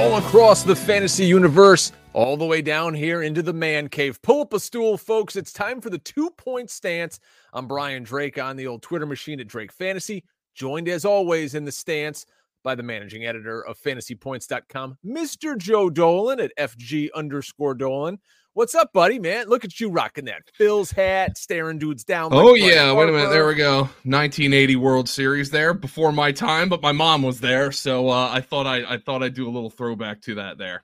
All across the fantasy universe, all the way down here into the man cave. Pull up a stool, folks. It's time for the two point stance. I'm Brian Drake on the old Twitter machine at Drake Fantasy, joined as always in the stance by the managing editor of fantasypoints.com, Mr. Joe Dolan at FG underscore Dolan. What's up, buddy? Man, look at you rocking that Phil's hat, staring dudes down. oh yeah, wait a minute. There we go. 1980 World Series there before my time, but my mom was there, so uh, I thought I, I thought I'd do a little throwback to that there.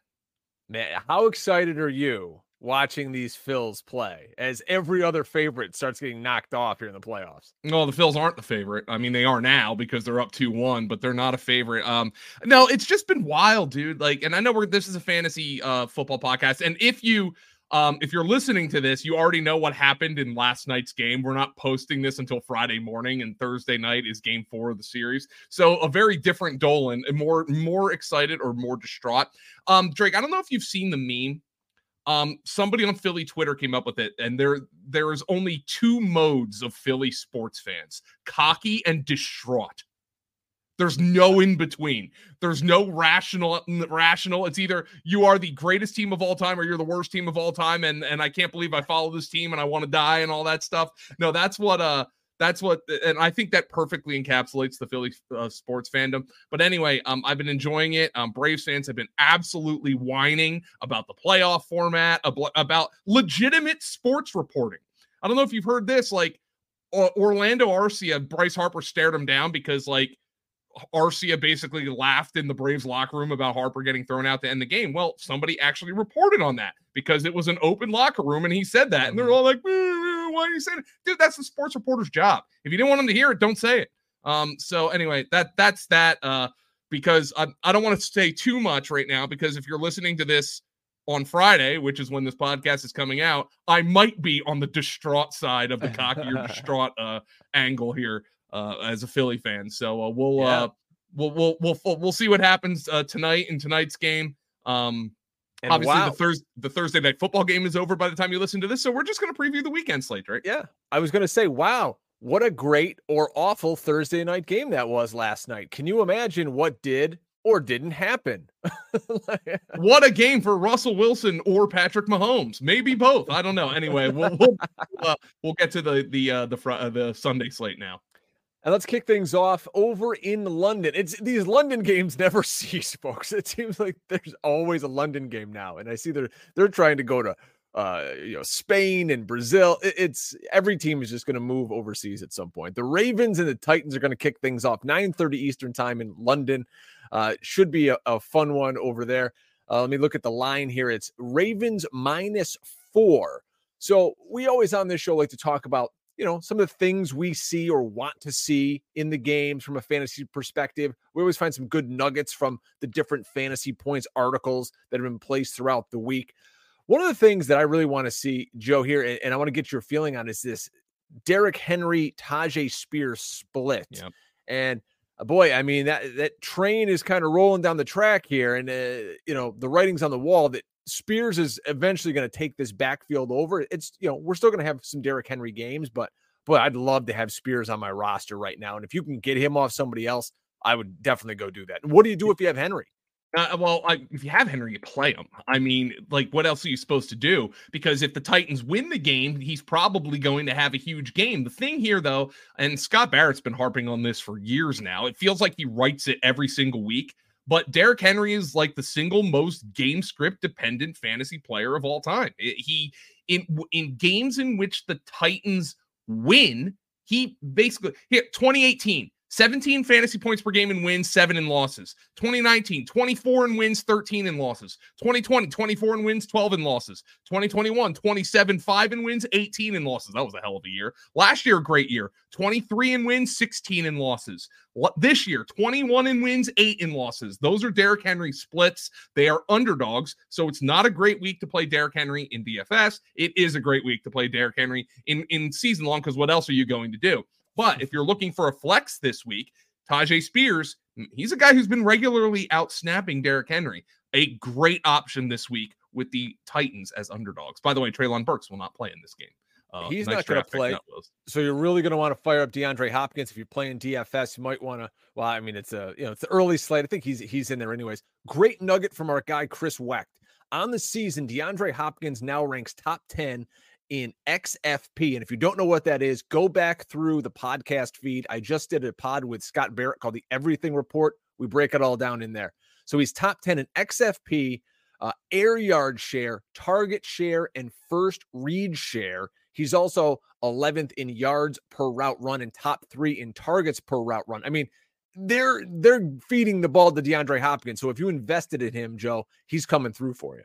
Man, how excited are you watching these Phils play as every other favorite starts getting knocked off here in the playoffs? No, the Phils aren't the favorite. I mean, they are now because they're up 2 1, but they're not a favorite. Um, no, it's just been wild, dude. Like, and I know we're this is a fantasy uh football podcast, and if you um, if you're listening to this, you already know what happened in last night's game. We're not posting this until Friday morning, and Thursday night is game four of the series. So a very different Dolan, more more excited or more distraught. Um, Drake, I don't know if you've seen the meme. Um, somebody on Philly Twitter came up with it, and there there is only two modes of Philly sports fans: cocky and distraught. There's no in between. There's no rational rational. It's either you are the greatest team of all time or you're the worst team of all time and and I can't believe I follow this team and I want to die and all that stuff. No, that's what uh that's what and I think that perfectly encapsulates the Philly uh, sports fandom. But anyway, um I've been enjoying it. Um Braves fans have been absolutely whining about the playoff format, about legitimate sports reporting. I don't know if you've heard this like Orlando Arcia, Bryce Harper stared him down because like Arcia basically laughed in the Braves locker room about Harper getting thrown out to end the game. Well, somebody actually reported on that because it was an open locker room and he said that. And they're mm-hmm. all like, why are you saying it? Dude, that's the sports reporter's job. If you didn't want him to hear it, don't say it. Um, so anyway, that that's that. Uh, because I, I don't want to say too much right now because if you're listening to this on Friday, which is when this podcast is coming out, I might be on the distraught side of the cocky or distraught uh, angle here uh, as a Philly fan. So uh, we'll, yeah. uh, we'll we'll we'll we'll see what happens uh, tonight in tonight's game. Um, and obviously wow. the Thursday the Thursday night football game is over by the time you listen to this, so we're just going to preview the weekend slate, right? Yeah, I was going to say, wow, what a great or awful Thursday night game that was last night. Can you imagine what did or didn't happen? what a game for Russell Wilson or Patrick Mahomes. Maybe both. I don't know. Anyway, we'll we'll, uh, we'll get to the the uh, the fr- uh, the Sunday slate now. And let's kick things off over in London. It's these London games never cease, folks. It seems like there's always a London game now, and I see they're they're trying to go to uh, you know Spain and Brazil. It's every team is just going to move overseas at some point. The Ravens and the Titans are going to kick things off 9:30 Eastern time in London. Uh, should be a, a, fun one over there. Uh, let me look at the line here. It's Ravens minus four. So we always on this show like to talk about you know, some of the things we see or want to see in the games from a fantasy perspective. We always find some good nuggets from the different fantasy points articles that have been placed throughout the week. One of the things that I really want to see, Joe, here, and I want to get your feeling on is this Derrick Henry, Tyjae Spears split. Yep. And uh, boy, I mean that that train is kind of rolling down the track here, and uh, you know the writing's on the wall that Spears is eventually going to take this backfield over. It's you know we're still going to have some Derrick Henry games, but boy, I'd love to have Spears on my roster right now. And if you can get him off somebody else, I would definitely go do that. What do you do if you have Henry? Uh, well, I, if you have Henry, you play him. I mean, like, what else are you supposed to do? Because if the Titans win the game, he's probably going to have a huge game. The thing here, though, and Scott Barrett's been harping on this for years now, it feels like he writes it every single week. But Derrick Henry is like the single most game script dependent fantasy player of all time. He in in games in which the Titans win, he basically here 2018 17 fantasy points per game in wins, seven in losses. 2019, 24 in wins, 13 in losses. 2020, 24 in wins, 12 in losses. 2021, 27, 5 in wins, 18 in losses. That was a hell of a year. Last year, great year. 23 in wins, 16 in losses. This year, 21 in wins, 8 in losses. Those are Derrick Henry splits. They are underdogs. So it's not a great week to play Derrick Henry in DFS. It is a great week to play Derrick Henry in, in season long because what else are you going to do? But if you're looking for a flex this week, Tyjae Spears, he's a guy who's been regularly out snapping Derrick Henry. A great option this week with the Titans as underdogs. By the way, Treylon Burks will not play in this game. Uh, He's nice not going to play. So you're really going to want to fire up DeAndre Hopkins if you're playing DFS. You might want to. Well, I mean, it's a you know it's the early slate. I think he's he's in there anyways. Great nugget from our guy Chris Wecht on the season. DeAndre Hopkins now ranks top ten in XFP. And if you don't know what that is, go back through the podcast feed. I just did a pod with Scott Barrett called the Everything Report. We break it all down in there. So he's top 10 in XFP, uh, air yard share, target share, and first read share. He's also 11th in yards per route run and top three in targets per route run. I mean, they're they're feeding the ball to DeAndre Hopkins. So if you invested in him, Joe, he's coming through for you.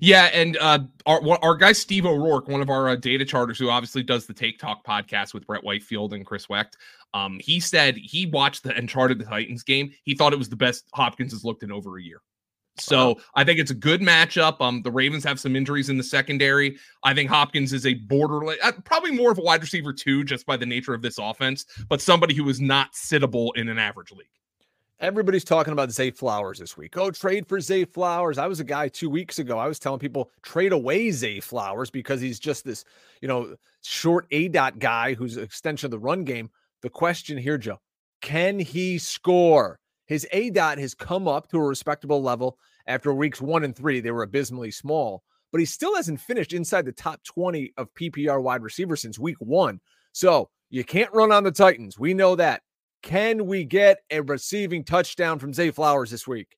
Yeah, and uh, our our guy Steve O'Rourke, one of our uh, data charters, who obviously does the Take Talk podcast with Brett Whitefield and Chris Wecht, um, he said he watched the Uncharted the Titans game. He thought it was the best Hopkins has looked in over a year. So uh-huh. I think it's a good matchup. Um, the Ravens have some injuries in the secondary. I think Hopkins is a borderline, uh, probably more of a wide receiver too, just by the nature of this offense, but somebody who is not sittable in an average league. Everybody's talking about Zay Flowers this week. Oh, trade for Zay Flowers. I was a guy two weeks ago. I was telling people trade away Zay Flowers because he's just this, you know, short aDOT guy who's an extension of the run game. The question here, Joe, can he score? His aDOT has come up to a respectable level after weeks one and three. They were abysmally small, but he still hasn't finished inside the top 20 of PPR wide receivers since week one. So you can't run on the Titans. We know that. Can we get a receiving touchdown from Zay Flowers this week?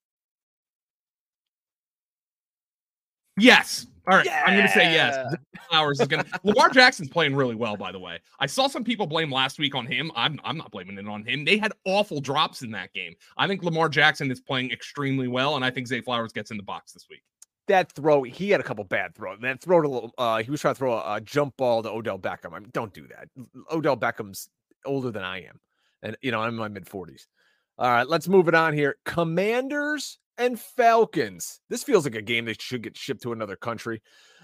Yes. All right. Yeah. I'm going to say yes. Flowers is going to. Lamar Jackson's playing really well, by the way. I saw some people blame last week on him. I'm, I'm not blaming it on him. They had awful drops in that game. I think Lamar Jackson is playing extremely well, and I think Zay Flowers gets in the box this week. That throw, he had a couple bad throws. That throw to little, uh, he was trying to throw a, a jump ball to Odell Beckham. I mean, don't do that. Odell Beckham's older than I am and you know I'm in my mid 40s. All right, let's move it on here. Commanders and Falcons. This feels like a game that should get shipped to another country.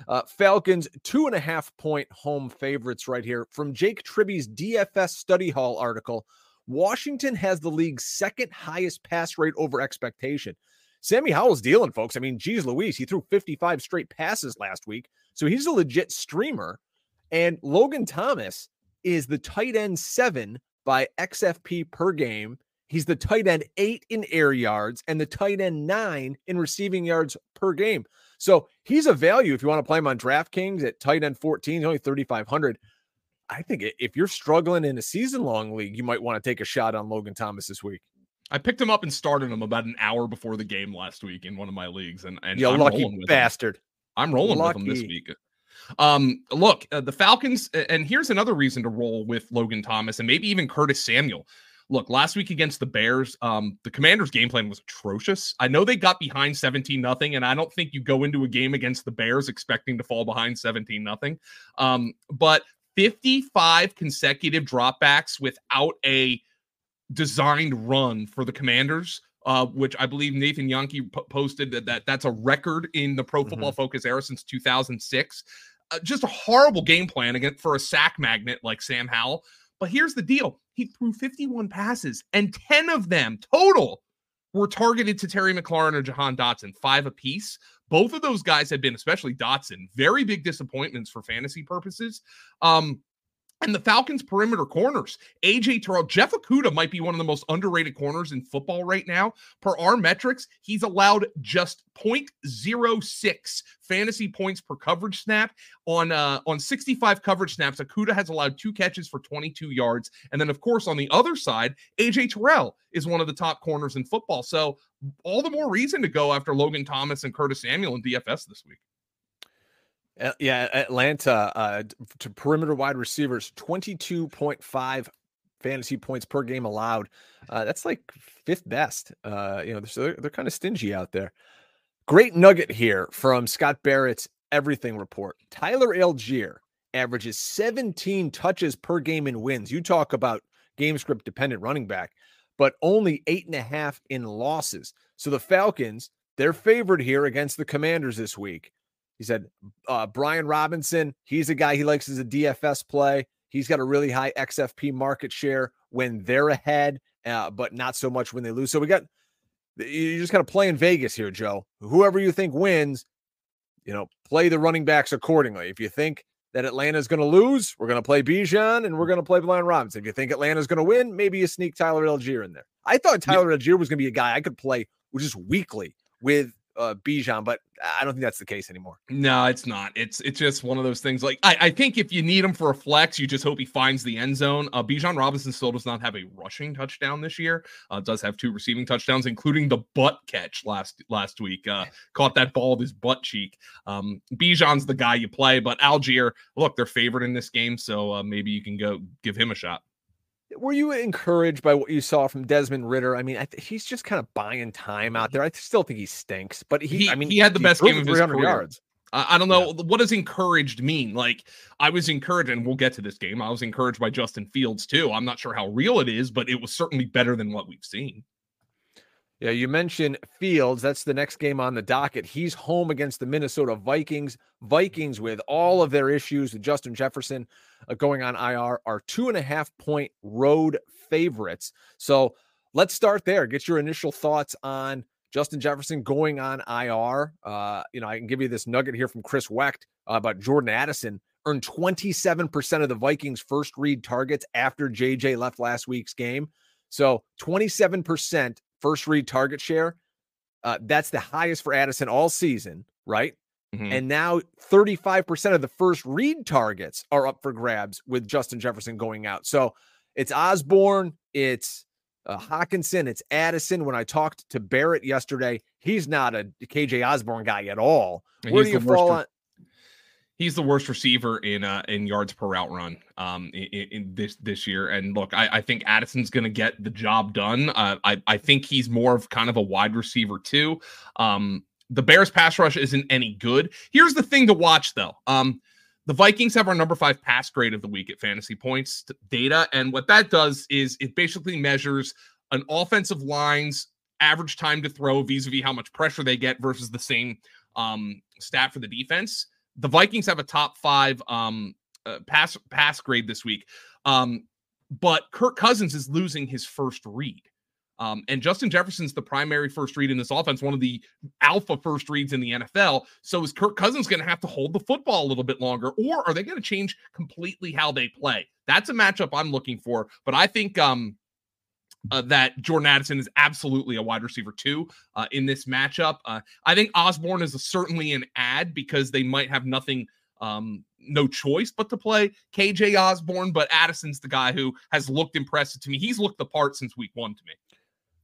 Uh, Falcons two and a half point home favorites right here from Jake Tribbey's DFS Study Hall article. Washington has the league's second highest pass rate over expectation. Sammy Howell's dealing, folks. I mean, geez, Louise, he threw 55 straight passes last week, so he's a legit streamer. And Logan Thomas is the tight end seven by XFP per game. He's the tight end eight in air yards and the tight end nine in receiving yards per game. So he's a value if you want to play him on DraftKings at tight end 14, he's only 3,500. I think if you're struggling in a season long league, you might want to take a shot on Logan Thomas this week. I picked him up and started him about an hour before the game last week in one of my leagues, and and you lucky bastard. Him. I'm rolling lucky. with him this week. Um, look, uh, the Falcons, and here's another reason to roll with Logan Thomas and maybe even Curtis Samuel. Look, last week against the Bears, um, the Commanders' game plan was atrocious. I know they got behind 17 nothing, and I don't think you go into a game against the Bears expecting to fall behind 17 nothing. Um, but 55 consecutive dropbacks without a designed run for the Commanders uh, which I believe Nathan Jahnke p- posted that, that that's a record in the Pro Football mm-hmm. Focus era since 2006. Uh, just a horrible game plan again for a sack magnet like Sam Howell. But here's the deal: he threw 51 passes, and 10 of them total were targeted to Terry McLaurin or Jahan Dotson, five apiece. Both of those guys have been, especially Dotson, very big disappointments for fantasy purposes. Um, and the Falcons perimeter corners, AJ Terrell, Jeff Okudah might be one of the most underrated corners in football right now. Per our metrics, he's allowed just 0.06 fantasy points per coverage snap. On uh, on 65 coverage snaps, Okudah has allowed two catches for 22 yards. And then, of course, on the other side, AJ Terrell is one of the top corners in football. So all the more reason to go after Logan Thomas and Curtis Samuel in DFS this week. Yeah, Atlanta uh, to perimeter wide receivers, 22.5 fantasy points per game allowed. Uh, that's like fifth best. Uh, you know, they're, they're kind of stingy out there. Great nugget here from Scott Barrett's Everything Report. Tyler Allgeier averages 17 touches per game in wins. You talk about game script dependent running back, but only eight and a half in losses. So the Falcons, they're favored here against the Commanders this week. He said uh, Brian Robinson, he's a guy he likes as a DFS play. He's got a really high XFP market share when they're ahead, uh, but not so much when they lose. So we got you just kind of play in Vegas here, Joe. Whoever you think wins, you know, play the running backs accordingly. If you think that Atlanta's going to lose, we're going to play Bijan and we're going to play Brian Robinson. If you think Atlanta's going to win, maybe you sneak Tyler Allgeier in there. I thought Tyler yeah. Allgeier was going to be a guy I could play just weekly with uh, Bijan, but I don't think that's the case anymore. No, it's not. It's it's just one of those things. Like I, I think if you need him for a flex, you just hope he finds the end zone. Uh, Bijan Robinson still does not have a rushing touchdown this year. Uh, does have two receiving touchdowns, including the butt catch last last week. Uh, caught that ball with his butt cheek. Um, Bijan's the guy you play, but Allgeier, look, they're favored in this game, so uh, maybe you can go give him a shot were you encouraged by what you saw from Desmond Ridder? I mean, I th- he's just kind of buying time out there. I still think he stinks, but he, he I mean, he had the best game of his career. yards. I don't know yeah. what does encouraged mean. Like I was encouraged, and we'll get to this game. I was encouraged by Justin Fields too. I'm not sure how real it is, but it was certainly better than what we've seen. Yeah, you mentioned Fields. That's the next game on the docket. He's home against the Minnesota Vikings. Vikings, with all of their issues with Justin Jefferson uh, going on IR, are two and a half point road favorites. So let's start there. Get your initial thoughts on Justin Jefferson going on IR. Uh, you know, I can give you this nugget here from Chris Wecht uh, about Jordan Addison. Earned 27% of the Vikings' first read targets after JJ left last week's game. So 27% first read target share. Uh, that's the highest for Addison all season, right? Mm-hmm. And now 35% of the first read targets are up for grabs with Justin Jefferson going out. So it's Osborne, it's uh, Hockenson, it's Addison. When I talked to Barrett yesterday, he's not a KJ Osborne guy at all. Where do you fall on? He's the worst receiver in uh, in yards per route run um, in, in this this year. And look, I, I think Addison's going to get the job done. Uh, I I think he's more of kind of a wide receiver too. Um, the Bears pass rush isn't any good. Here's the thing to watch though. Um, the Vikings have our number five pass grade of the week at Fantasy Points data, and what that does is it basically measures an offensive line's average time to throw vis-a-vis how much pressure they get versus the same um, stat for the defense the Vikings have a top five um, uh, pass pass grade this week, um, but Kirk Cousins is losing his first read. Um, and Justin Jefferson's the primary first read in this offense, one of the alpha first reads in the NFL. So is Kirk Cousins going to have to hold the football a little bit longer, or are they going to change completely how they play? That's a matchup I'm looking for. But I think um, uh, that Jordan Addison is absolutely a wide receiver too uh, in this matchup. Uh, I think Osborne is a, certainly an ad because they might have nothing, um, no choice but to play KJ Osborne. But Addison's the guy who has looked impressive to me. He's looked the part since week one to me.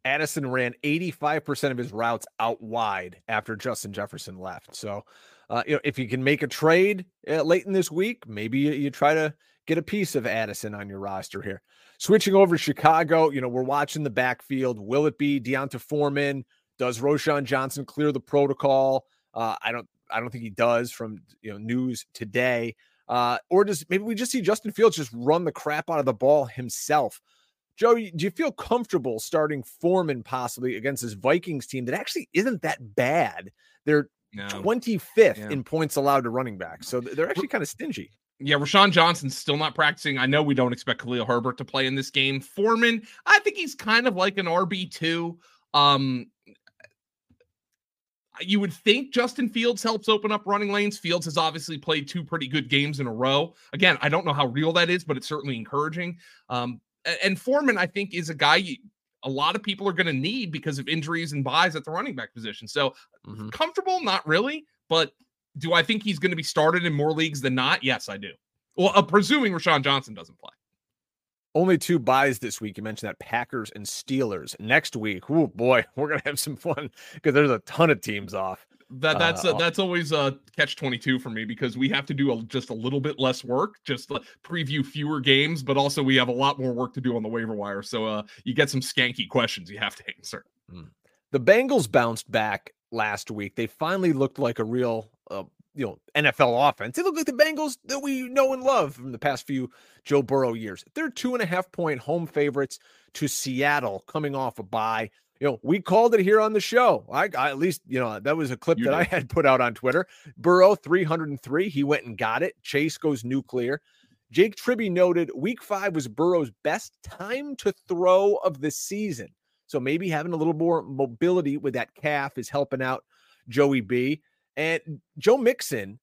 Addison ran 85% of his routes out wide after Justin Jefferson left. So, uh, you know, if you can make a trade uh, late in this week, maybe you, you try to get a piece of Addison on your roster here. Switching over to Chicago, you know, we're watching the backfield. Will it be D'Onta Foreman? Does Roschon Johnson clear the protocol? Uh, I don't I don't think he does from you know news today. Uh, or does maybe we just see Justin Fields just run the crap out of the ball himself? Joe, do you feel comfortable starting Foreman possibly against this Vikings team that actually isn't that bad? They're no. 25th yeah. in points allowed to running back. So they're actually kind of stingy. Yeah, Roschon Johnson's still not practicing. I know we don't expect Khalil Herbert to play in this game. Foreman, I think he's kind of like an RB2. Um, you would think Justin Fields helps open up running lanes. Fields has obviously played two pretty good games in a row. Again, I don't know how real that is, but it's certainly encouraging. Um, and Foreman, I think, is a guy you, a lot of people are going to need because of injuries and byes at the running back position. So mm-hmm. comfortable, not really, but do I think he's going to be started in more leagues than not? Yes, I do. Well, uh, presuming Roschon Johnson doesn't play. Only two byes this week. You mentioned that Packers and Steelers. Next week, oh boy, we're gonna have some fun because there's a ton of teams off. That that's uh, uh, that's always a catch twenty two for me because we have to do a, just a little bit less work, just preview fewer games, but also we have a lot more work to do on the waiver wire. So uh, you get some skanky questions you have to answer. Hmm. The Bengals bounced back last week. They finally looked like a real uh, you know NFL offense. They look like the Bengals that we know and love from the past few Joe Burrow years. They're two and a half point home favorites to Seattle, coming off a bye. You know, we called it here on the show. I, I at least you know that was a clip you that did. I had put out on Twitter. Burrow three hundred and three. He went and got it. Chase goes nuclear. Jake Tribbey noted week five was Burrow's best time to throw of the season. So maybe having a little more mobility with that calf is helping out Joey B. And Joe Mixon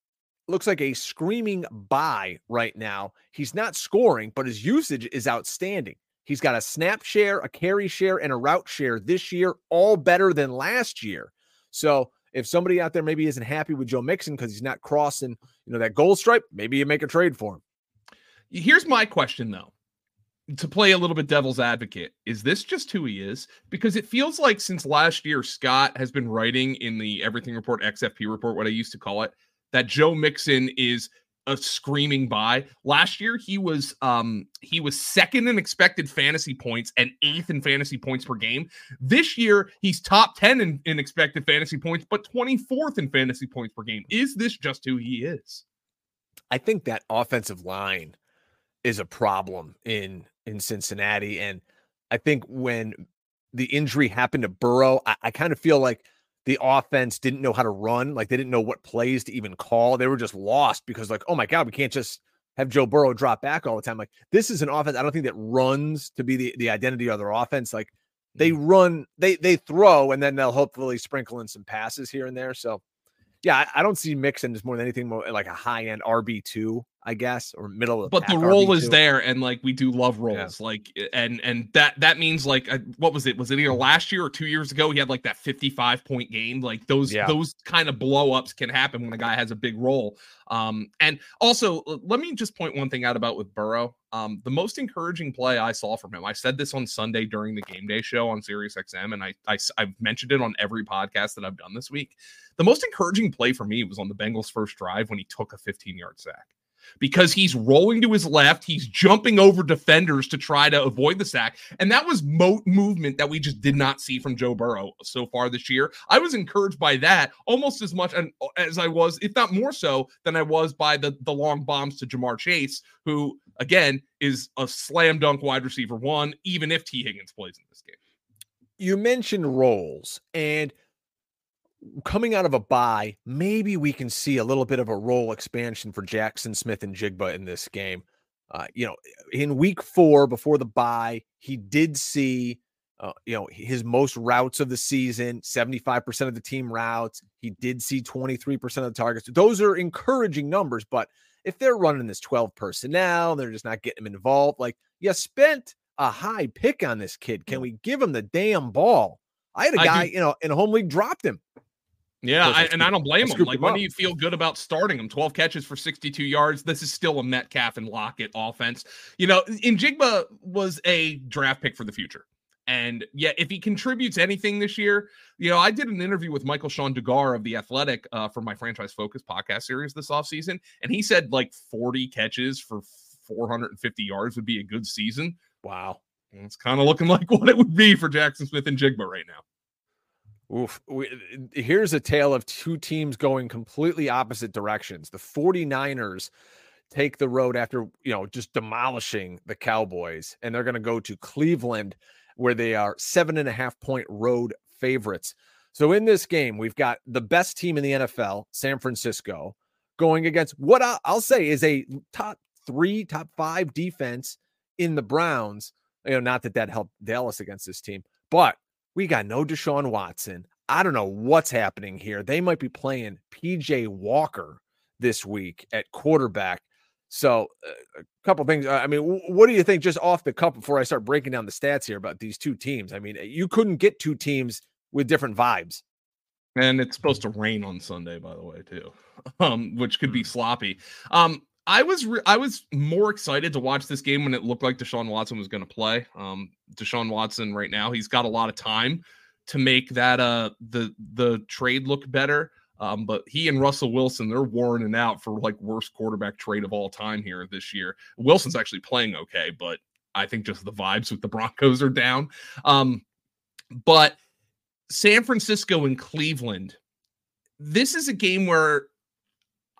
looks like a screaming buy right now. He's not scoring, but his usage is outstanding. He's got a snap share, a carry share, and a route share this year, all better than last year. So if somebody out there maybe isn't happy with Joe Mixon because he's not crossing, you know, that goal stripe, maybe you make a trade for him. Here's my question though. To play a little bit devil's advocate, is this just who he is? Because it feels like since last year, Scott has been writing in the Everything Report, XFP report, what I used to call it, that Joe Mixon is a screaming buy. Last year he was um he was second in expected fantasy points and eighth in fantasy points per game. This year he's top 10 in, in expected fantasy points, but 24th in fantasy points per game. Is this just who he is? I think that offensive line is a problem in in Cincinnati. And I think when the injury happened to Burrow, I, I kind of feel like the offense didn't know how to run. Like they didn't know what plays to even call. They were just lost because, like, oh my God, we can't just have Joe Burrow drop back all the time. Like this is an offense. I don't think that runs to be the, the identity of their offense. Like they mm. run, they they throw, and then they'll hopefully sprinkle in some passes here and there. So yeah, I, I don't see Mixon as more than anything more like a high end RB two I guess, or middle of. But the role RB2. is there, and like we do love roles, yeah. like and and that that means like what was it? Was it either last year or two years ago? He had like that fifty-five point game. Like those yeah. those kind of blow ups can happen when a guy has a big role. Um, and also let me just point one thing out about with Burrow. Um, the most encouraging play I saw from him. I said this on Sunday during the game day show on Sirius XM, and I, I I've mentioned it on every podcast that I've done this week. The most encouraging play for me was on the Bengals' first drive when he took a 15 yard sack because he's rolling to his left. He's jumping over defenders to try to avoid the sack. And that was mo- movement that we just did not see from Joe Burrow so far this year. I was encouraged by that almost as much as I was, if not more so, than I was by the, the long bombs to Ja'Marr Chase, who, again, is a slam dunk wide receiver one, even if Tee Higgins plays in this game. You mentioned roles, and coming out of a bye, maybe we can see a little bit of a role expansion for Jackson Smith-Njigba in this game. Uh, you know, in week four before the bye, he did see, uh, you know, his most routes of the season, 75% of the team routes. He did see 23% of the targets. Those are encouraging numbers, but if they're running this 12 personnel, they're just not getting him involved. Like, you spent a high pick on this kid. Can we give him the damn ball? I had a guy, you know, in a home league dropped him yeah, I, and I don't blame him. Like, when do you feel good about starting him? 12 catches for 62 yards. This is still a Metcalf and Lockett offense. You know, Njigba was a draft pick for the future. And yeah, if he contributes anything this year, you know, I did an interview with Michael-Shawn Dugar of The Athletic uh, for my Franchise Focus podcast series this offseason. And he said like 40 catches for 450 yards would be a good season. Wow. It's kind of looking like what it would be for Jackson Smith-Njigba right now. Oof. We, here's a tale of two teams going completely opposite directions. The 49ers take the road after, you know, just demolishing the Cowboys, and they're going to go to Cleveland, where they are seven and a half point road favorites. So in this game, we've got the best team in the NFL, San Francisco, going against what I'll say is a top three, top five defense in the Browns. You know, not that that helped Dallas against this team, but we got no Deshaun Watson. I don't know what's happening here. They might be playing PJ Walker this week at quarterback. So, uh, a couple things. I mean, what do you think just off the cup before I start breaking down the stats here about these two teams? I mean, you couldn't get two teams with different vibes. And it's supposed to rain on Sunday, by the way, too, um, which could be hmm. sloppy. Um, I was re- I was more excited to watch this game when it looked like Deshaun Watson was going to play. Um, Deshaun Watson right now he's got a lot of time to make that uh the the trade look better. Um, but he and Russell Wilson they're warring it out for like worst quarterback trade of all time here this year. Wilson's actually playing okay, but I think just the vibes with the Broncos are down. Um, but San Francisco and Cleveland, this is a game where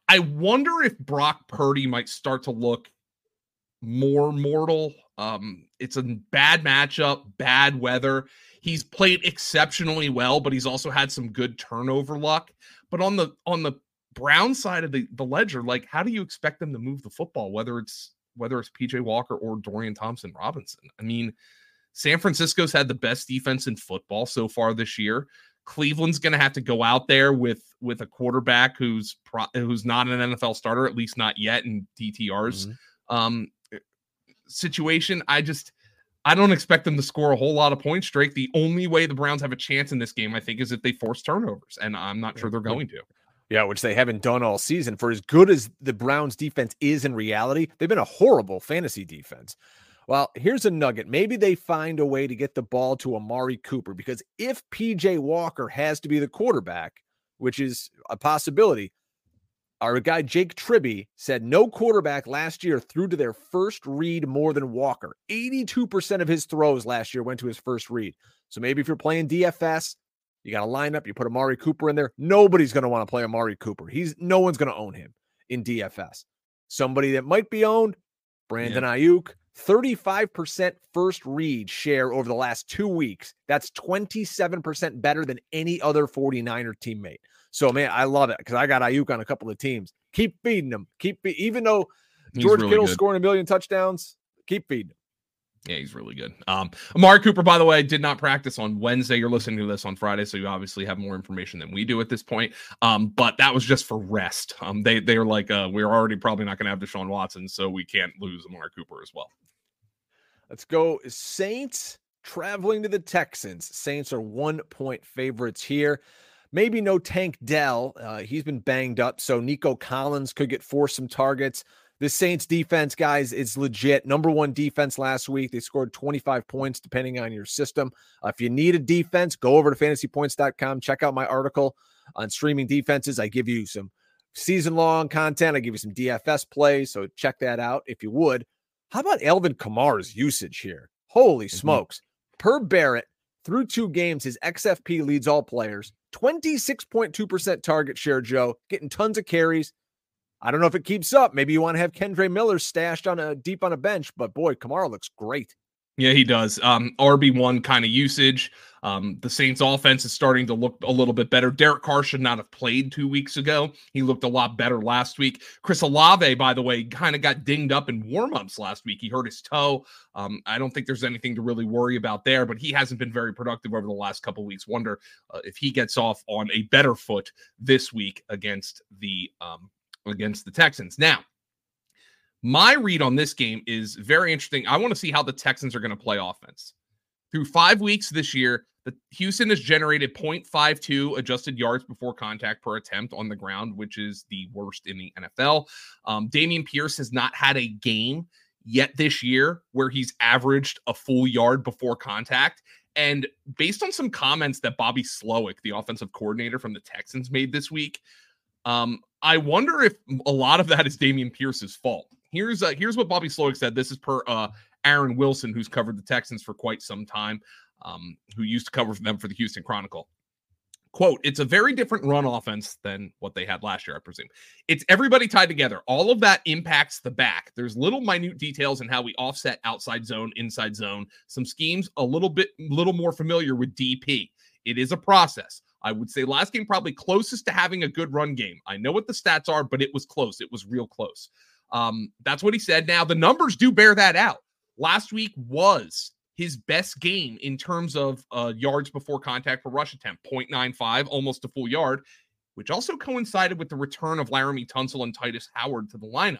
I wonder if Brock Purdy might start to look more mortal. Um, it's a bad matchup, bad weather. He's played exceptionally well, but he's also had some good turnover luck. But on the on the Brown side of the, the ledger, like how do you expect them to move the football, whether it's whether it's PJ Walker or Dorian Thompson Robinson. I mean, San Francisco's had the best defense in football so far this year. Cleveland's going to have to go out there with with a quarterback who's pro, who's not an NFL starter, at least not yet in DTR's mm-hmm. um, situation. I just I don't expect them to score a whole lot of points. Drake. The only way the Browns have a chance in this game, I think, is if they force turnovers, and I'm not sure they're going to. Yeah, which they haven't done all season. For as good as the Browns defense is in reality, they've been a horrible fantasy defense. Well, here's a nugget. Maybe they find a way to get the ball to Amari Cooper because if PJ Walker has to be the quarterback, which is a possibility, our guy Jake Tribbey said no quarterback last year threw to their first read more than Walker. 82% of his throws last year went to his first read. So maybe if you're playing DFS, you got a lineup, you put Amari Cooper in there. Nobody's going to want to play Amari Cooper. He's no one's going to own him in DFS. Somebody that might be owned, Brandon yeah. Aiyuk, 35% first read share over the last two weeks. That's 27% better than any other 49er teammate. So, man, I love it because I got Aiyuk on a couple of teams. Keep feeding them. Keep even though George really Kittle scoring a million touchdowns, keep feeding them. Yeah, he's really good. Um, Amari Cooper, by the way, did not practice on Wednesday. You're listening to this on Friday, so you obviously have more information than we do at this point. Um, but that was just for rest. Um, they they're like, uh, we're already probably not going to have Deshaun Watson, so we can't lose Amari Cooper as well. Let's go. Saints traveling to the Texans. Saints are one point favorites here. Maybe no Tank Dell. Uh, he's been banged up, so Nico Collins could get forced some targets. The Saints defense, guys, is legit. Number one defense last week. They scored 25 points, depending on your system. Uh, if you need a defense, go over to fantasypoints.com. Check out my article on streaming defenses. I give you some season long content. I give you some DFS plays. So check that out if you would. How about Alvin Kamara's usage here? Holy mm-hmm. smokes. Per Barrett, through two games, his XFP leads all players. 26.2% target share, Joe, getting tons of carries. I don't know if it keeps up. Maybe you want to have Kendre Miller stashed on a deep on a bench, but boy, Kamara looks great. Yeah, he does. Um, RB1 kind of usage. Um, the Saints offense is starting to look a little bit better. Derek Carr should not have played two weeks ago. He looked a lot better last week. Chris Olave, by the way, kind of got dinged up in warmups last week. He hurt his toe. Um, I don't think there's anything to really worry about there, but he hasn't been very productive over the last couple weeks. Wonder uh, if he gets off on a better foot this week against the um, against the Texans. Now, my read on this game is very interesting. I want to see how the Texans are going to play offense. Through five weeks this year, the Houston has generated 0.52 adjusted yards before contact per attempt on the ground, which is the worst in the NFL. Um, Dameon Pierce has not had a game yet this year where he's averaged a full yard before contact. And based on some comments that Bobby Slowik, the offensive coordinator from the Texans, made this week, um, I wonder if a lot of that is Dameon Pierce's fault. Here's uh, here's what Bobby Slowik said. This is per uh, Aaron Wilson, who's covered the Texans for quite some time, um, who used to cover them for the Houston Chronicle. Quote, it's a very different run offense than what they had last year, I presume. It's everybody tied together. All of that impacts the back. There's little minute details in how we offset outside zone, inside zone, some schemes a little bit, little more familiar with DP. It is a process. I would say last game probably closest to having a good run game. I know what the stats are, but it was close. It was real close. Um, that's what he said. Now the numbers do bear that out. Last week was his best game in terms of uh, yards before contact per rush attempt, 0.95, almost a full yard, which also coincided with the return of Laremy Tunsil and Tytus Howard to the lineup.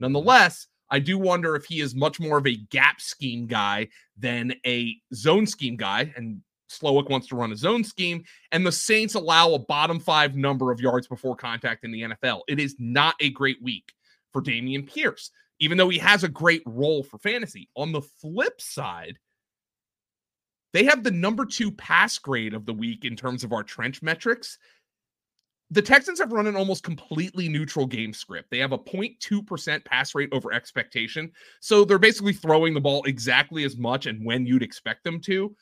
Nonetheless, I do wonder if he is much more of a gap scheme guy than a zone scheme guy. And Slowik wants to run a zone scheme, and the Saints allow a bottom five number of yards before contact in the NFL. It is not a great week for Dameon Pierce, even though he has a great role for fantasy. On the flip side, they have the number two pass grade of the week in terms of our trench metrics. The Texans have run an almost completely neutral game script. They have a 0.2% pass rate over expectation. So they're basically throwing the ball exactly as much and when you'd expect them to.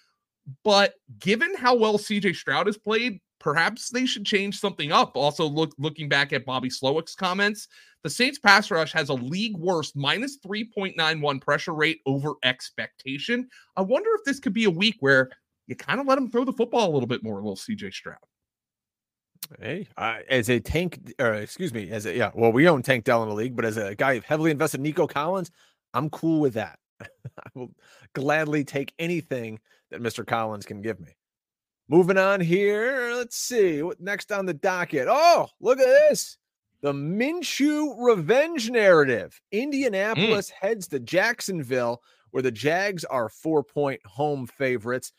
But given how well CJ Stroud has played, perhaps they should change something up. Also, look looking back at Bobby Slowik's comments, the Saints pass rush has a league worst minus 3.91 pressure rate over expectation. I wonder if this could be a week where you kind of let him throw the football a little bit more, a little CJ Stroud. Hey, uh, as a tank, or excuse me, as a yeah, well, we own Tank Dell in the league, but as a guy heavily invested in Nico Collins, I'm cool with that. I will gladly take anything that Mr. Collins can give me. Moving on here, let's see what next on the docket. Oh, look at this. The Minshew revenge narrative. Indianapolis mm. heads to Jacksonville, where the Jags are four point home favorites.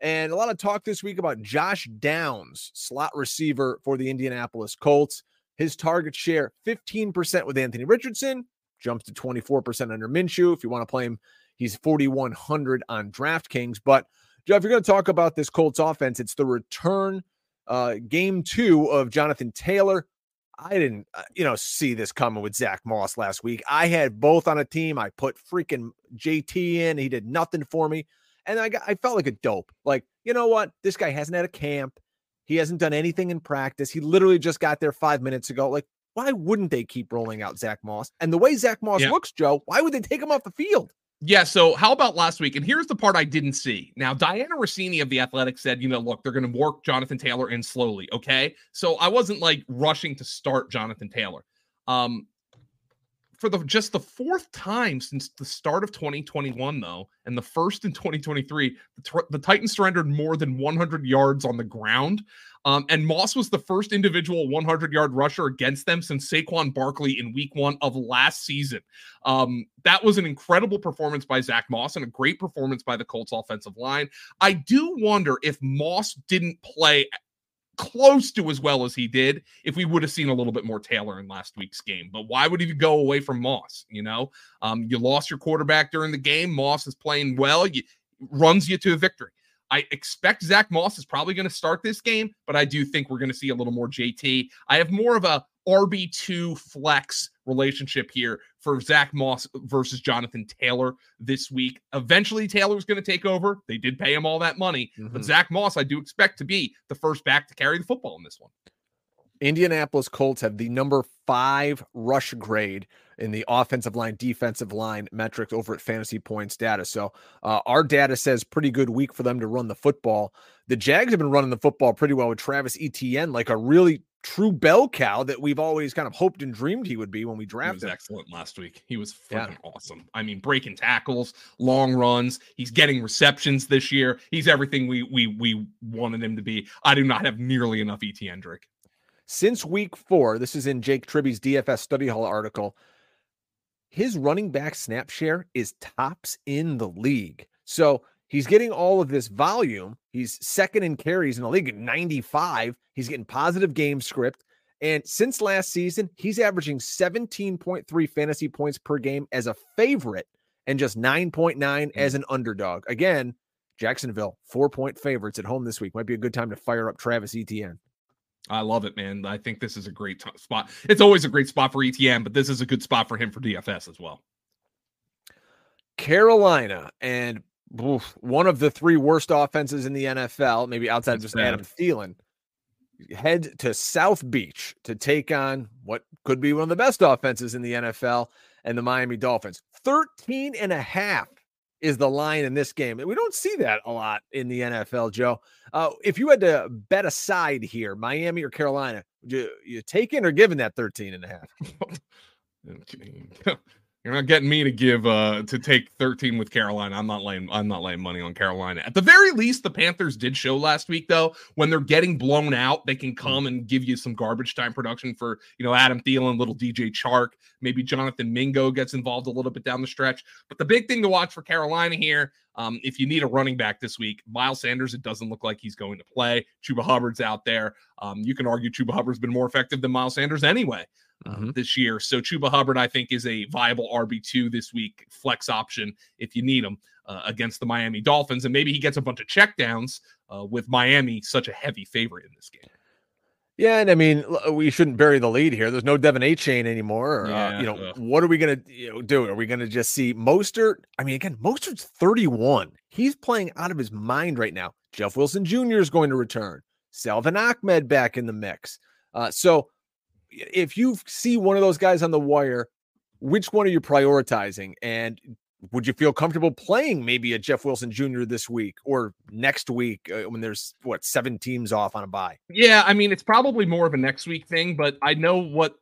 And a lot of talk this week about Josh Downs, slot receiver for the Indianapolis Colts. His target share 15% with Anthony Richardson, jumps to 24% under Minshew. If you want to play him, he's 4,100 on DraftKings. But Jeff, you're going to talk about this Colts offense. It's the return uh, game two of Jonathan Taylor. I didn't, uh, you know, see this coming with Zack Moss last week. I had both on a team. I put freaking JT in. He did nothing for me, and I got, I felt like a dope. Like, you know what? This guy hasn't had a camp. He hasn't done anything in practice. He literally just got there five minutes ago. Like, why wouldn't they keep rolling out Zack Moss? And the way Zack Moss yeah. looks, Joe, why would they take him off the field? Yeah. So how about last week? And here's the part I didn't see. Now, Dianna Russini of the Athletic said, you know, look, they're going to work Jonathan Taylor in slowly. Okay. So I wasn't like rushing to start Jonathan Taylor. Um, for the just the fourth time since the start of 2021, though, and the first in 2023, the, the Titans surrendered more than 100 yards on the ground. Um, and Moss was the first individual 100 yard rusher against them since Saquon Barkley in week one of last season. Um, that was an incredible performance by Zack Moss and a great performance by the Colts offensive line. I do wonder if Moss didn't play close to as well as he did if we would have seen a little bit more Taylor in last week's game. But why would he go away from Moss? You know, um, you lost your quarterback during the game. Moss is playing well. You runs you to a victory. I expect Zack Moss is probably going to start this game, but I do think we're going to see a little more JT. I have more of a RB2 flex relationship here for Zack Moss versus Jonathan Taylor this week. Eventually, Taylor's going to take over. They did pay him all that money, mm-hmm. but Zack Moss, I do expect to be the first back to carry the football in this one. Indianapolis Colts have the number five rush grade in the offensive line, defensive line metrics over at Fantasy Points data. So uh, our data says pretty good week for them to run the football. The Jags have been running the football pretty well with Travis Etienne, like a really true bell cow that we've always kind of hoped and dreamed he would be when we drafted. He was excellent last week. He was freaking yeah. awesome. I mean, breaking tackles, long runs. He's getting receptions this year. He's everything we we we wanted him to be. I do not have nearly enough Etienne Drake. Since week four, this is in Jake Tribbey's DFS study hall article. His running back snap share is tops in the league. So He's getting all of this volume. He's second in carries in the league at 95. He's getting positive game script. And since last season, he's averaging 17.3 fantasy points per game as a favorite and just 9.9 mm. as an underdog. Again, Jacksonville, four point favorites at home this week. Might be a good time to fire up Travis Etienne. I love it, man. I think this is a great t- spot. It's always a great spot for Etienne, but this is a good spot for him for DFS as well. Carolina and oof, one of the three worst offenses in the NFL, maybe outside of just bad. Adam Thielen, head to South Beach to take on what could be one of the best offenses in the NFL and the Miami Dolphins. 13 and a half is the line in this game. We don't see that a lot in the NFL, Joe. Uh, if you had to bet a side here, Miami or Carolina, would you, you taking or giving that 13 and a half? You're not getting me to give uh to take 13 with Carolina. I'm not laying I'm not laying money on Carolina. At the very least, the Panthers did show last week though, when they're getting blown out, they can come and give you some garbage time production for you know Adam Thielen, little DJ Chark, maybe Jonathan Mingo gets involved a little bit down the stretch. But the big thing to watch for Carolina here, um, if you need a running back this week, Miles Sanders, it doesn't look like he's going to play. Chuba Hubbard's out there. Um, you can argue Chuba Hubbard's been more effective than Miles Sanders anyway um, mm-hmm. this year. So Chuba Hubbard, I think, is a viable RB2 this week, flex option if you need him uh, against the Miami Dolphins. And maybe he gets a bunch of checkdowns uh, with Miami, such a heavy favorite in this game. Yeah, and I mean, we shouldn't bury the lead here. There's no De'Von Achane anymore. Or, yeah, uh, you know, what are we gonna you know, do? Are we gonna just see Mostert? I mean, again, Mostert's 31. He's playing out of his mind right now. Jeff Wilson Jr. is going to return. Salvon Ahmed back in the mix. Uh, so if you see one of those guys on the wire, which one are you prioritizing? And would you feel comfortable playing maybe a Jeff Wilson Jr. this week or next week uh, when there's what seven teams off on a bye? Yeah, I mean it's probably more of a next week thing, but I know what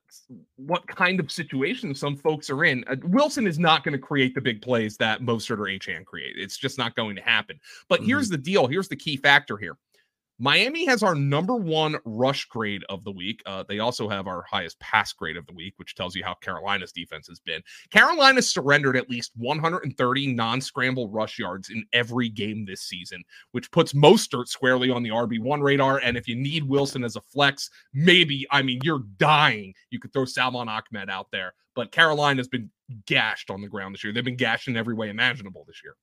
what kind of situation some folks are in. Uh, Wilson is not going to create the big plays that Mostert or Achane create. It's just not going to happen. But mm-hmm. here's the deal. Here's the key factor here. Miami has our number one rush grade of the week. Uh, they also have our highest pass grade of the week, which tells you how Carolina's defense has been. Carolina surrendered at least 130 non scramble rush yards in every game this season, which puts Mostert squarely on the RB1 radar. And if you need Wilson as a flex, maybe, I mean, you're dying. You could throw Salvon Ahmed out there, but Carolina's been gashed on the ground this year. They've been gashed in every way imaginable this year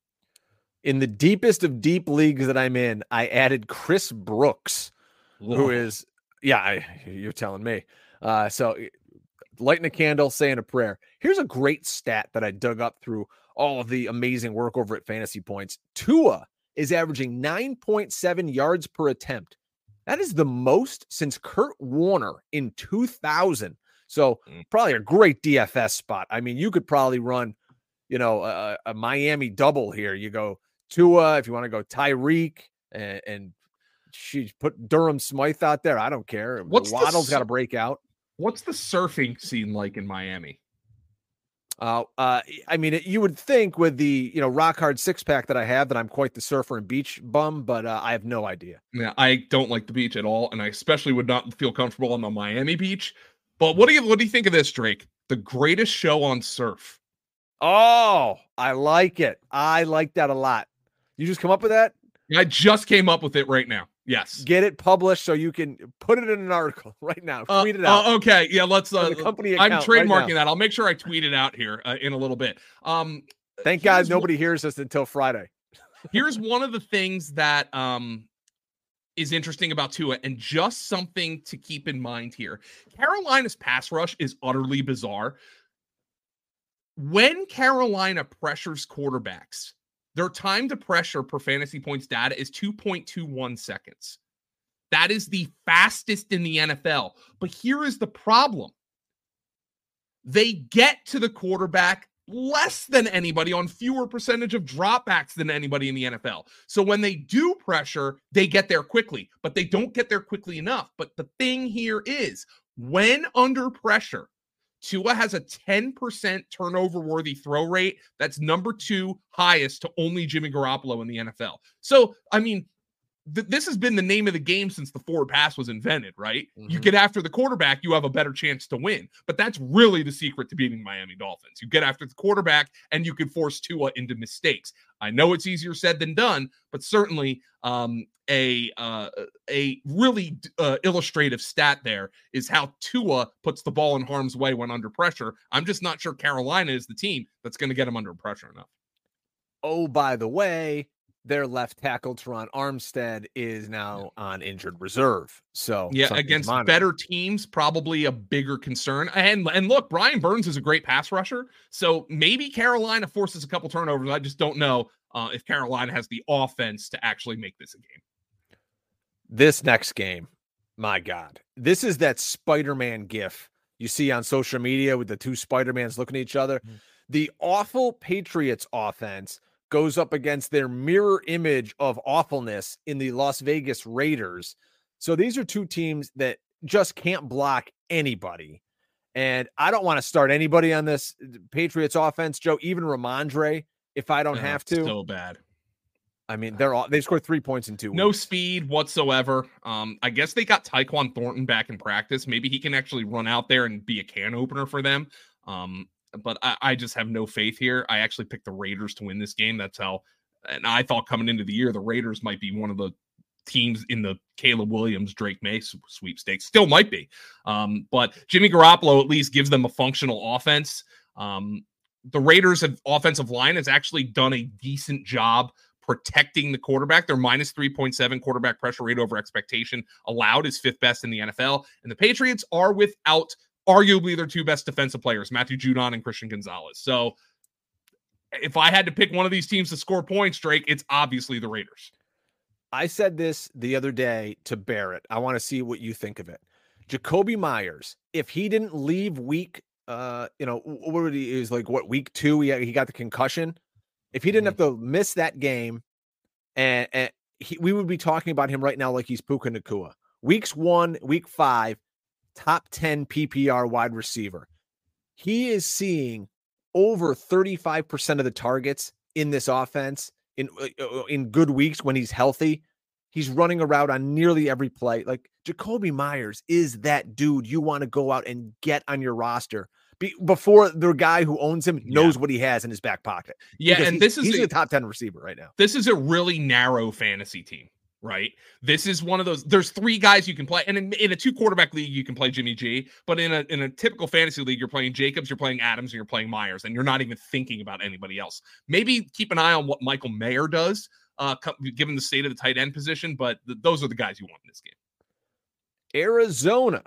in the deepest of deep leagues that I'm in, I added Chris Brooks, Whoa. who is, yeah, I, you're telling me. Uh, so lighting a candle, saying a prayer. Here's a great stat that I dug up through all of the amazing work over at Fantasy Points. Tua is averaging 9.7 yards per attempt. That is the most since Kurt Warner in 2000. So mm. probably a great DFS spot. I mean, you could probably run, you know, a, a Miami double here. You go Tua, if you want to go Tyreek and, and she put Durham Smythe out there. I don't care. What's Waddle's got to break out. What's the surfing scene like in Miami? Uh, uh, I mean, it, you would think with the you know rock hard six pack that I have that I'm quite the surfer and beach bum, but uh, I have no idea. Yeah, I don't like the beach at all, and I especially would not feel comfortable on the Miami beach. But what do you what do you think of this, Drake? The greatest show on surf. Oh, I like it. I like that a lot. You just come up with that? I just came up with it right now. Yes. Get it published so you can put it in an article right now. Uh, tweet it out. Uh, okay. Yeah. Let's. Uh, the company. I'm trademarking right that. I'll make sure I tweet it out here uh, in a little bit. Um, Thank God nobody hears us until Friday. here's one of the things that um is interesting about Tua, and just something to keep in mind here. Carolina's pass rush is utterly bizarre. When Carolina pressures quarterbacks, their time to pressure per fantasy points data is 2.21 seconds. That is the fastest in the NFL. But here is the problem they get to the quarterback less than anybody on fewer percentage of dropbacks than anybody in the NFL. So when they do pressure, they get there quickly, but they don't get there quickly enough. But the thing here is when under pressure, Tua has a 10% turnover worthy throw rate. That's number two highest to only Jimmy Garoppolo in the NFL. So, I mean, th- this has been the name of the game since the forward pass was invented, right? Mm-hmm. You get after the quarterback, you have a better chance to win. But that's really the secret to beating Miami Dolphins. You get after the quarterback and you can force Tua into mistakes. I know it's easier said than done, but certainly um, a uh, a really uh, illustrative stat there is how Tua puts the ball in harm's way when under pressure. I'm just not sure Carolina is the team that's going to get him under pressure enough. Oh, by the way, their left tackle Terron Armstead is now on injured reserve. So yeah, against better teams, probably a bigger concern. And and look, Brian Burns is a great pass rusher, so maybe Carolina forces a couple turnovers. I just don't know uh, if Carolina has the offense to actually make this a game. This next game, my God, this is that Spider-Man gif you see on social media with the two Spider-Mans looking at each other. Mm-hmm. The awful Patriots offense goes up against their mirror image of awfulness in the Las Vegas Raiders. So these are two teams that just can't block anybody. And I don't want to start anybody on this uh, Patriots offense, Joe, even Rhamondre, if I don't have to. So bad. I mean, they're all they scored three points in two. No speed whatsoever. Um, I guess they got Tyquan Thornton back in practice. Maybe he can actually run out there and be a can opener for them. Um, but I, I just have no faith here. I actually picked the Raiders to win this game. That's how, and I thought coming into the year, the Raiders might be one of the teams in the Caleb Williams, Drake Maye sweepstakes. Still might be. Um, but Jimmy Garoppolo at least gives them a functional offense. Um, the Raiders' offensive line has actually done a decent job protecting the quarterback. Their minus 3.7 quarterback pressure rate over expectation allowed is fifth best in the NFL. And the Patriots are without arguably their two best defensive players, Matthew Judon and Christian Gonzalez. So if I had to pick one of these teams to score points, Drake, it's obviously the Raiders. I said this the other day to Barrett. I want to see what you think of it. Jakobi Meyers, if he didn't leave week, uh, you know, what would he is like what week two? He, he got the concussion. If he didn't have to miss that game, and, and he, we would be talking about him right now like he's Puka Nacua. Weeks one, week five, top 10 PPR wide receiver. He is seeing over 35% of the targets in this offense in uh, uh, in good weeks when he's healthy. He's running a route on nearly every play. Like Jakobi Meyers is that dude you want to go out and get on your roster be, before the guy who owns him knows yeah. what he has in his back pocket. Yeah, and this is he's a, a top 10 receiver right now. This is a really narrow fantasy team right? This is one of those. There's three guys you can play, and in, in, a two quarterback league you can play Jimmy G, but in a in a typical fantasy league you're playing Jacobs, you're playing Adams, and you're playing Meyers, and you're not even thinking about anybody else. Maybe keep an eye on what Michael Mayer does, uh, given the state of the tight end position, but th- those are the guys you want in this game. Arizona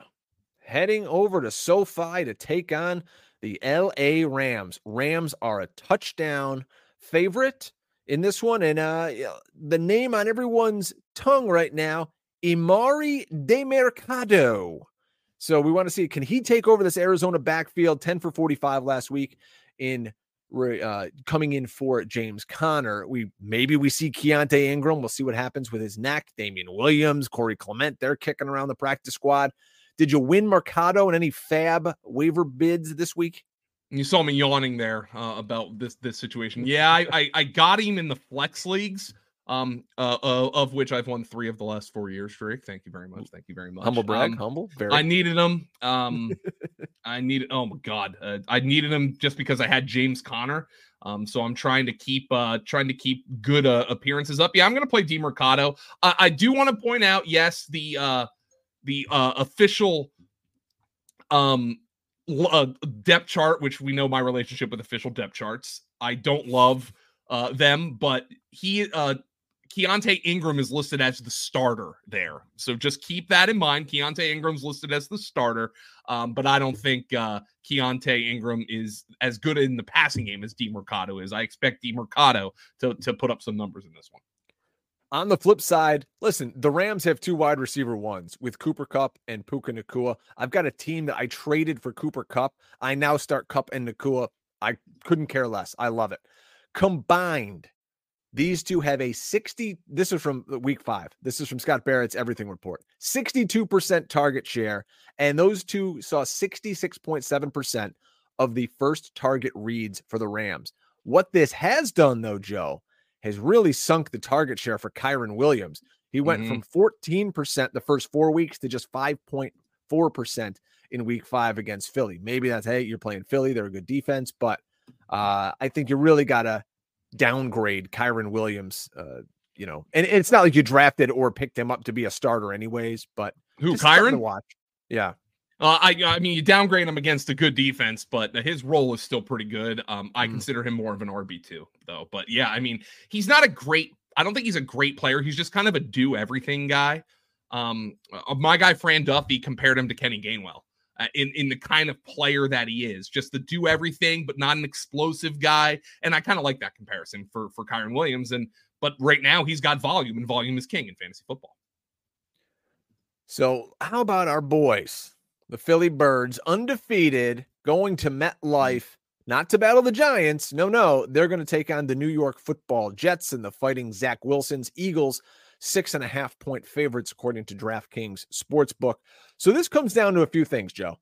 heading over to SoFi to take on the LA Rams. Rams are a touchdown favorite in this one. And uh, the name on everyone's tongue right now, Emari Demercado. So we want to see can he take over this Arizona backfield? 10 for 45 last week in uh, coming in for James Conner. We maybe we see Keaontay Ingram. We'll see what happens with his neck. Damien Williams, Corey Clement, they're kicking around the practice squad. Did you win Mercado in any FAAB waiver bids this week? You saw me yawning there uh, about this this situation. Yeah, I, I, I got him in the flex leagues, um, uh, uh, of which I've won three of the last four years. Drake, thank you very much. Thank you very much. Humble brag, um, humble. Very. I needed him. Um, I needed. Oh my god, uh, I needed him just because I had James Conner. Um, so I'm trying to keep uh trying to keep good uh, appearances up. Yeah, I'm gonna play Demercado. I, I do want to point out, yes, the uh the uh official um uh, depth chart, which we know my relationship with official depth charts. I don't love uh, them, but he uh, Keaontay Ingram is listed as the starter there. So just keep that in mind. Keaontay Ingram's listed as the starter, um, but I don't think uh, Keaontay Ingram is as good in the passing game as Demercado is. I expect Demercado to, to put up some numbers in this one. On the flip side, listen, the Rams have two wide receiver ones with Cooper Kupp and Puka Nacua. I've got a team that I traded for Cooper Kupp. I now start Kupp and Nacua. I couldn't care less. I love it. Combined, these two have a 60. This is from uh, week five. This is from Scott Barrett's Everything Report. 62% target share. And those two saw 66.7% of the first target reads for the Rams. What this has done, though, Joe, has really sunk the target share for Kyren Williams. He went mm-hmm. from 14% the first four weeks to just 5.4% in week five against Philly. Maybe that's, hey, you're playing Philly. They're a good defense, but uh, I think you really got to downgrade Kyren Williams. Uh, you know, and, and, it's not like you drafted or picked him up to be a starter, anyways. But who Kyren? Watch, yeah. Uh, I I mean, you downgrade him against a good defense, but his role is still pretty good. Um, I mm. consider him more of an RB two though. But yeah, I mean, he's not a great. I don't think he's a great player. He's just kind of a do everything guy. Um, uh, my guy Fran Duffy compared him to Kenny Gainwell uh, in in the kind of player that he is, just the do everything, but not an explosive guy. And I kind of like that comparison for for Kyren Williams. And but right now he's got volume, and volume is king in fantasy football. So how about our boys? The Philly Birds, undefeated, going to mm. MetLife, not to battle the Giants. No, no, they're going to take on the New York football Jets and the fighting Zach Wilson's Eagles, six and a half point favorites, according to DraftKings Sportsbook. So this comes down to a few things, Joe.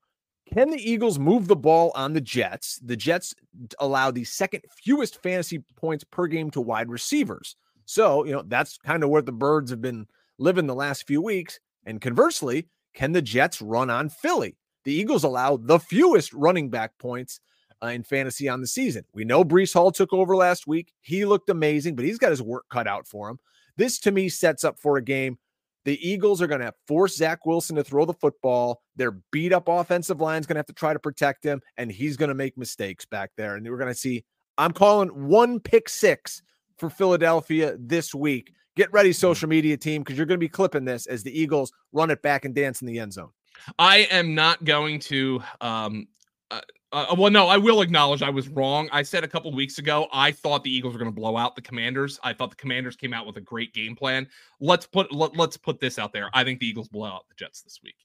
Can the Eagles move the ball on the Jets? The Jets allow the second fewest fantasy points per game to wide receivers. So, you know, that's kind of where the birds have been living the last few weeks. And conversely, can the Jets run on Philly? The Eagles allow the fewest running back points uh, in fantasy on the season. We know Breece Hall took over last week. He looked amazing, but he's got his work cut out for him. This to me sets up for a game. The Eagles are going to force Zach Wilson to throw the football. Their beat up offensive line is going to have to try to protect him, and he's going to make mistakes back there. And we're going to see, I'm calling one pick six for Philadelphia this week. Get ready, social media team, because you're going to be clipping this as the Eagles run it back and dance in the end zone. I am not going to. Um, uh, uh, well, no, I will acknowledge I was wrong. I said a couple weeks ago I thought the Eagles were going to blow out the Commanders. I thought the Commanders came out with a great game plan. Let's put let, let's put this out there. I think the Eagles blow out the Jets this week.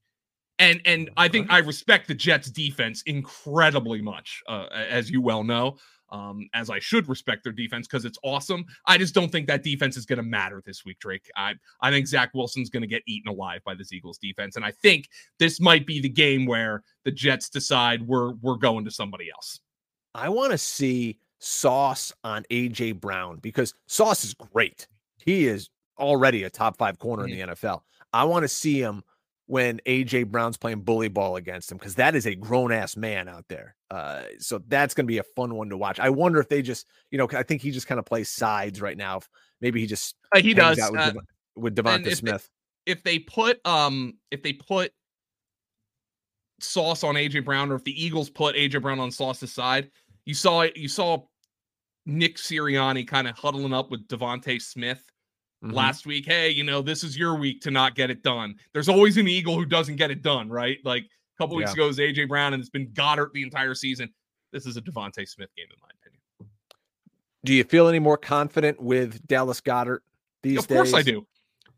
And and I think I respect the Jets defense incredibly much, uh, as you well know. Um, as I should respect their defense because it's awesome. I just don't think that defense is going to matter this week, Drake. I, I think Zach Wilson's going to get eaten alive by this Eagles defense. And I think this might be the game where the Jets decide we're we're going to somebody else. I want to see Sauce on AJ Brown because Sauce is great. He is already a top five corner mm-hmm. in the NFL. I want to see him when AJ Brown's playing bully ball against him because that is a grown ass man out there. Uh, so that's going to be a fun one to watch. I wonder if they just, you know, I think he just kind of plays sides right now. Maybe he just uh, he does with, uh, with Devonta if Smith. They, if they put um if they put sauce on AJ Brown or if the Eagles put AJ Brown on Sauce's side, you saw. You saw Nick Sirianni kind of huddling up with DeVonta Smith mm-hmm. last week. Hey, you know, this is your week to not get it done. There's always an Eagle who doesn't get it done, right? Like a couple yeah. weeks ago was AJ Brown, and it's been Goedert the entire season. This is a DeVonta Smith game, in my opinion. Do you feel any more confident with Dallas Goedert these days? Of course I do.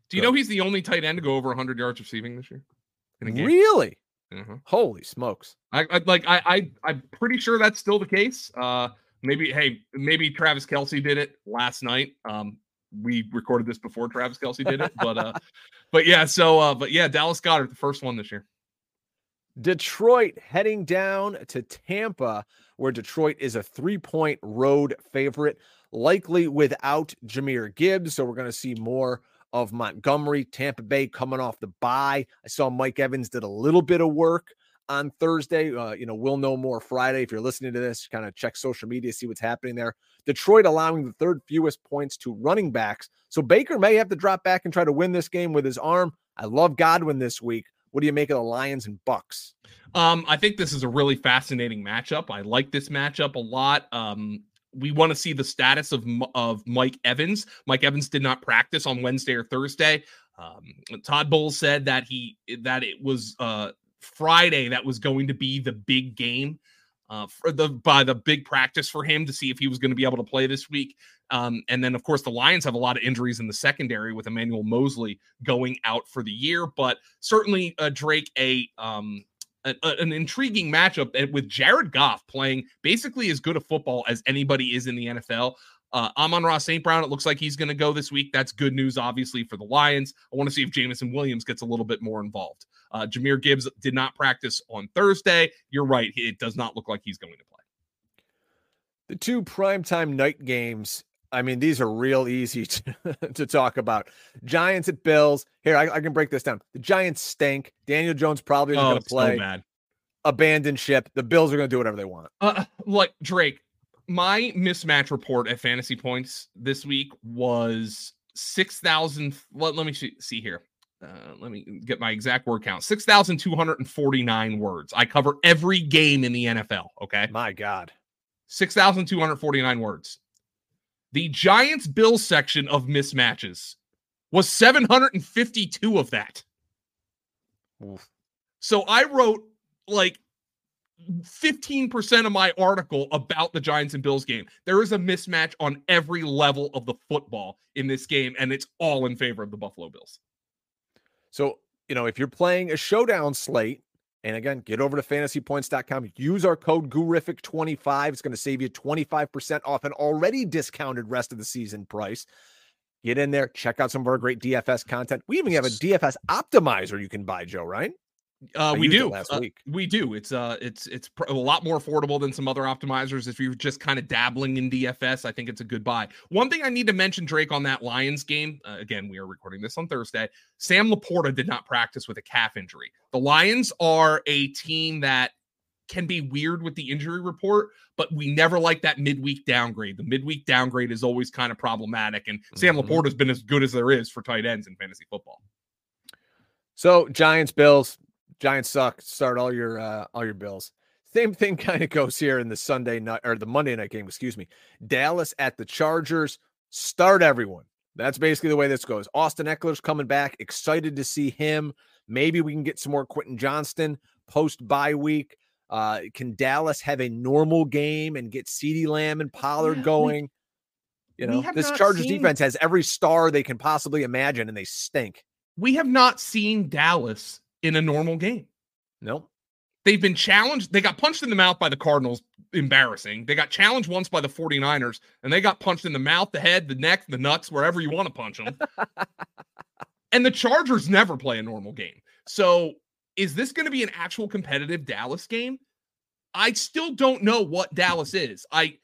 Do you Good. know he's the only tight end to go over 100 yards receiving this year? Really? Mm-hmm. Holy smokes! I, I like I, I I'm pretty sure that's still the case. Uh, maybe hey, maybe Travis Kelce did it last night. Um, we recorded this before Travis Kelce did it, but uh, but yeah, so uh, but yeah, Dallas Goedert, the first one this year. Detroit heading down to Tampa, where Detroit is a three point road favorite, likely without Jahmyr Gibbs. So we're going to see more of Montgomery, Tampa Bay coming off the bye. I saw Mike Evans did a little bit of work on Thursday. Uh, you know, we'll know more Friday. If you're listening to this, kind of check social media, see what's happening there. Detroit allowing the third fewest points to running backs. So Baker may have to drop back and try to win this game with his arm. I love Godwin this week. What do you make of the Lions and Bucs? Um, I think this is a really fascinating matchup. I like this matchup a lot. Um, we want to see the status of of Mike Evans. Mike Evans did not practice on Wednesday or Thursday. Um, Todd Bowles said that he that it was uh, Friday that was going to be the big game uh, for the by the big practice for him to see if he was going to be able to play this week. Um, and then, of course, the Lions have a lot of injuries in the secondary with Emmanuel Moseley going out for the year. But certainly, uh, Drake, a um, an intriguing matchup with Jared Goff playing basically as good a football as anybody is in the NFL. Uh, Amon-Ra St. Brown, it looks like he's going to go this week. That's good news, obviously, for the Lions. I want to see if Jameson Williams gets a little bit more involved. Uh, Jahmyr Gibbs did not practice on Thursday. You're right. It does not look like he's going to play. The two primetime night games I mean, these are real easy to, to talk about. Giants at Bills. Here, I, I, can break this down. The Giants stink. Daniel Jones probably isn't oh, going to play. So bad. Abandon ship. The Bills are going to do whatever they want. Uh, like Drake, my mismatch report at fantasy points this week was 6,000. Let, let me see, see here. Uh, let me get my exact word count 6,249 words. I cover every game in the NFL. Okay. My God. 6,249 words. The Giants Bill section of mismatches was 752 of that. Oof. So I wrote like 15% of my article about the Giants and Bills game. There is a mismatch on every level of the football in this game, and it's all in favor of the Buffalo Bills. So, you know, if you're playing a showdown slate, and again, get over to fantasypoints.com. Use our code GURRIFIC25. It's going to save you 25% off an already discounted rest of the season price. Get in there, check out some of our great DFS content. We even have a DFS optimizer you can buy, Joe, right? Uh, we do. Last uh, week. We do. It's uh, it's it's pr- a lot more affordable than some other optimizers. If you're just kind of dabbling in DFS, I think it's a good buy. One thing I need to mention, Drake, on that Lions game. Uh, again, we are recording this on Thursday. Sam LaPorta did not practice with a calf injury. The Lions are a team that can be weird with the injury report, but we never like that midweek downgrade. The midweek downgrade is always kind of problematic, and mm-hmm. Sam LaPorta has been as good as there is for tight ends in fantasy football. So Giants, Bills, Giants suck. Start all your uh, all your Bills. Same thing kind of goes here in the Sunday night or the Monday night game. Excuse me. Dallas at the Chargers. Start everyone. That's basically the way this goes. Austin Ekeler's coming back. Excited to see him. Maybe we can get some more Quentin Johnston post bye week. Uh, can Dallas have a normal game and get CeeDee Lamb and Pollard yeah, going? We, you know, this Chargers seen... defense has every star they can possibly imagine, and they stink. We have not seen Dallas in a normal game. Nope. They've been challenged. They got punched in the mouth by the Cardinals embarrassing. They got challenged once by the 49ers and they got punched in the mouth, the head, the neck, the nuts, wherever you want to punch them. and the Chargers never play a normal game. So is this going to be an actual competitive Dallas game? I still don't know what Dallas is. I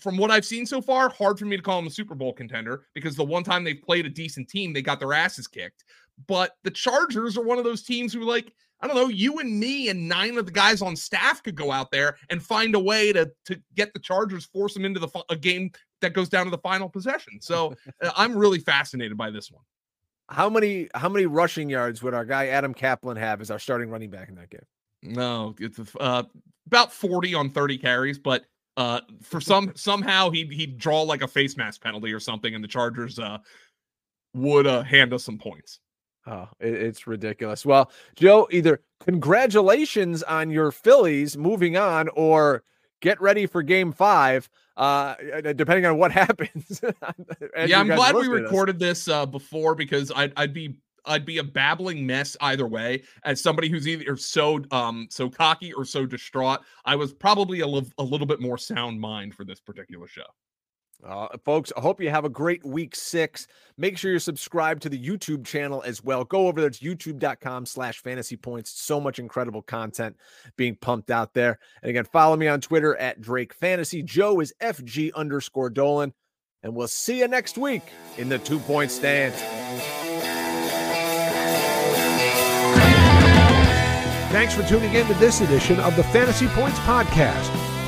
from what I've seen so far, hard for me to call them a Super Bowl contender because the one time they've played a decent team, they got their asses kicked. But the Chargers are one of those teams who, like, I don't know, you and me and nine of the guys on staff could go out there and find a way to to get the Chargers, force them into the a game that goes down to the final possession. So uh, I'm really fascinated by this one. How many how many rushing yards would our guy Adam Caplan have as our starting running back in that game? No, it's uh, about 40 on 30 carries, but uh, for some somehow he'd he'd draw like a face mask penalty or something, and the Chargers uh would uh hand us some points. Oh, it, it's ridiculous. Well, Joe, either congratulations on your Phillies moving on, or get ready for Game Five. Uh, depending on what happens. yeah, I'm glad we recorded this, this uh, before because I'd I'd be I'd be a babbling mess either way. As somebody who's either so um so cocky or so distraught, I was probably a, li- a little bit more sound mind for this particular show. Uh, folks, I hope you have a great week six. Make sure you're subscribed to the YouTube channel as well. Go over there. It's youtube.com slash fantasy points. So much incredible content being pumped out there. And again, follow me on Twitter at Drake Fantasy. Joe is FG underscore Dolan. And we'll see you next week in the two point stand. Thanks for tuning in to this edition of the Fantasy Points Podcast.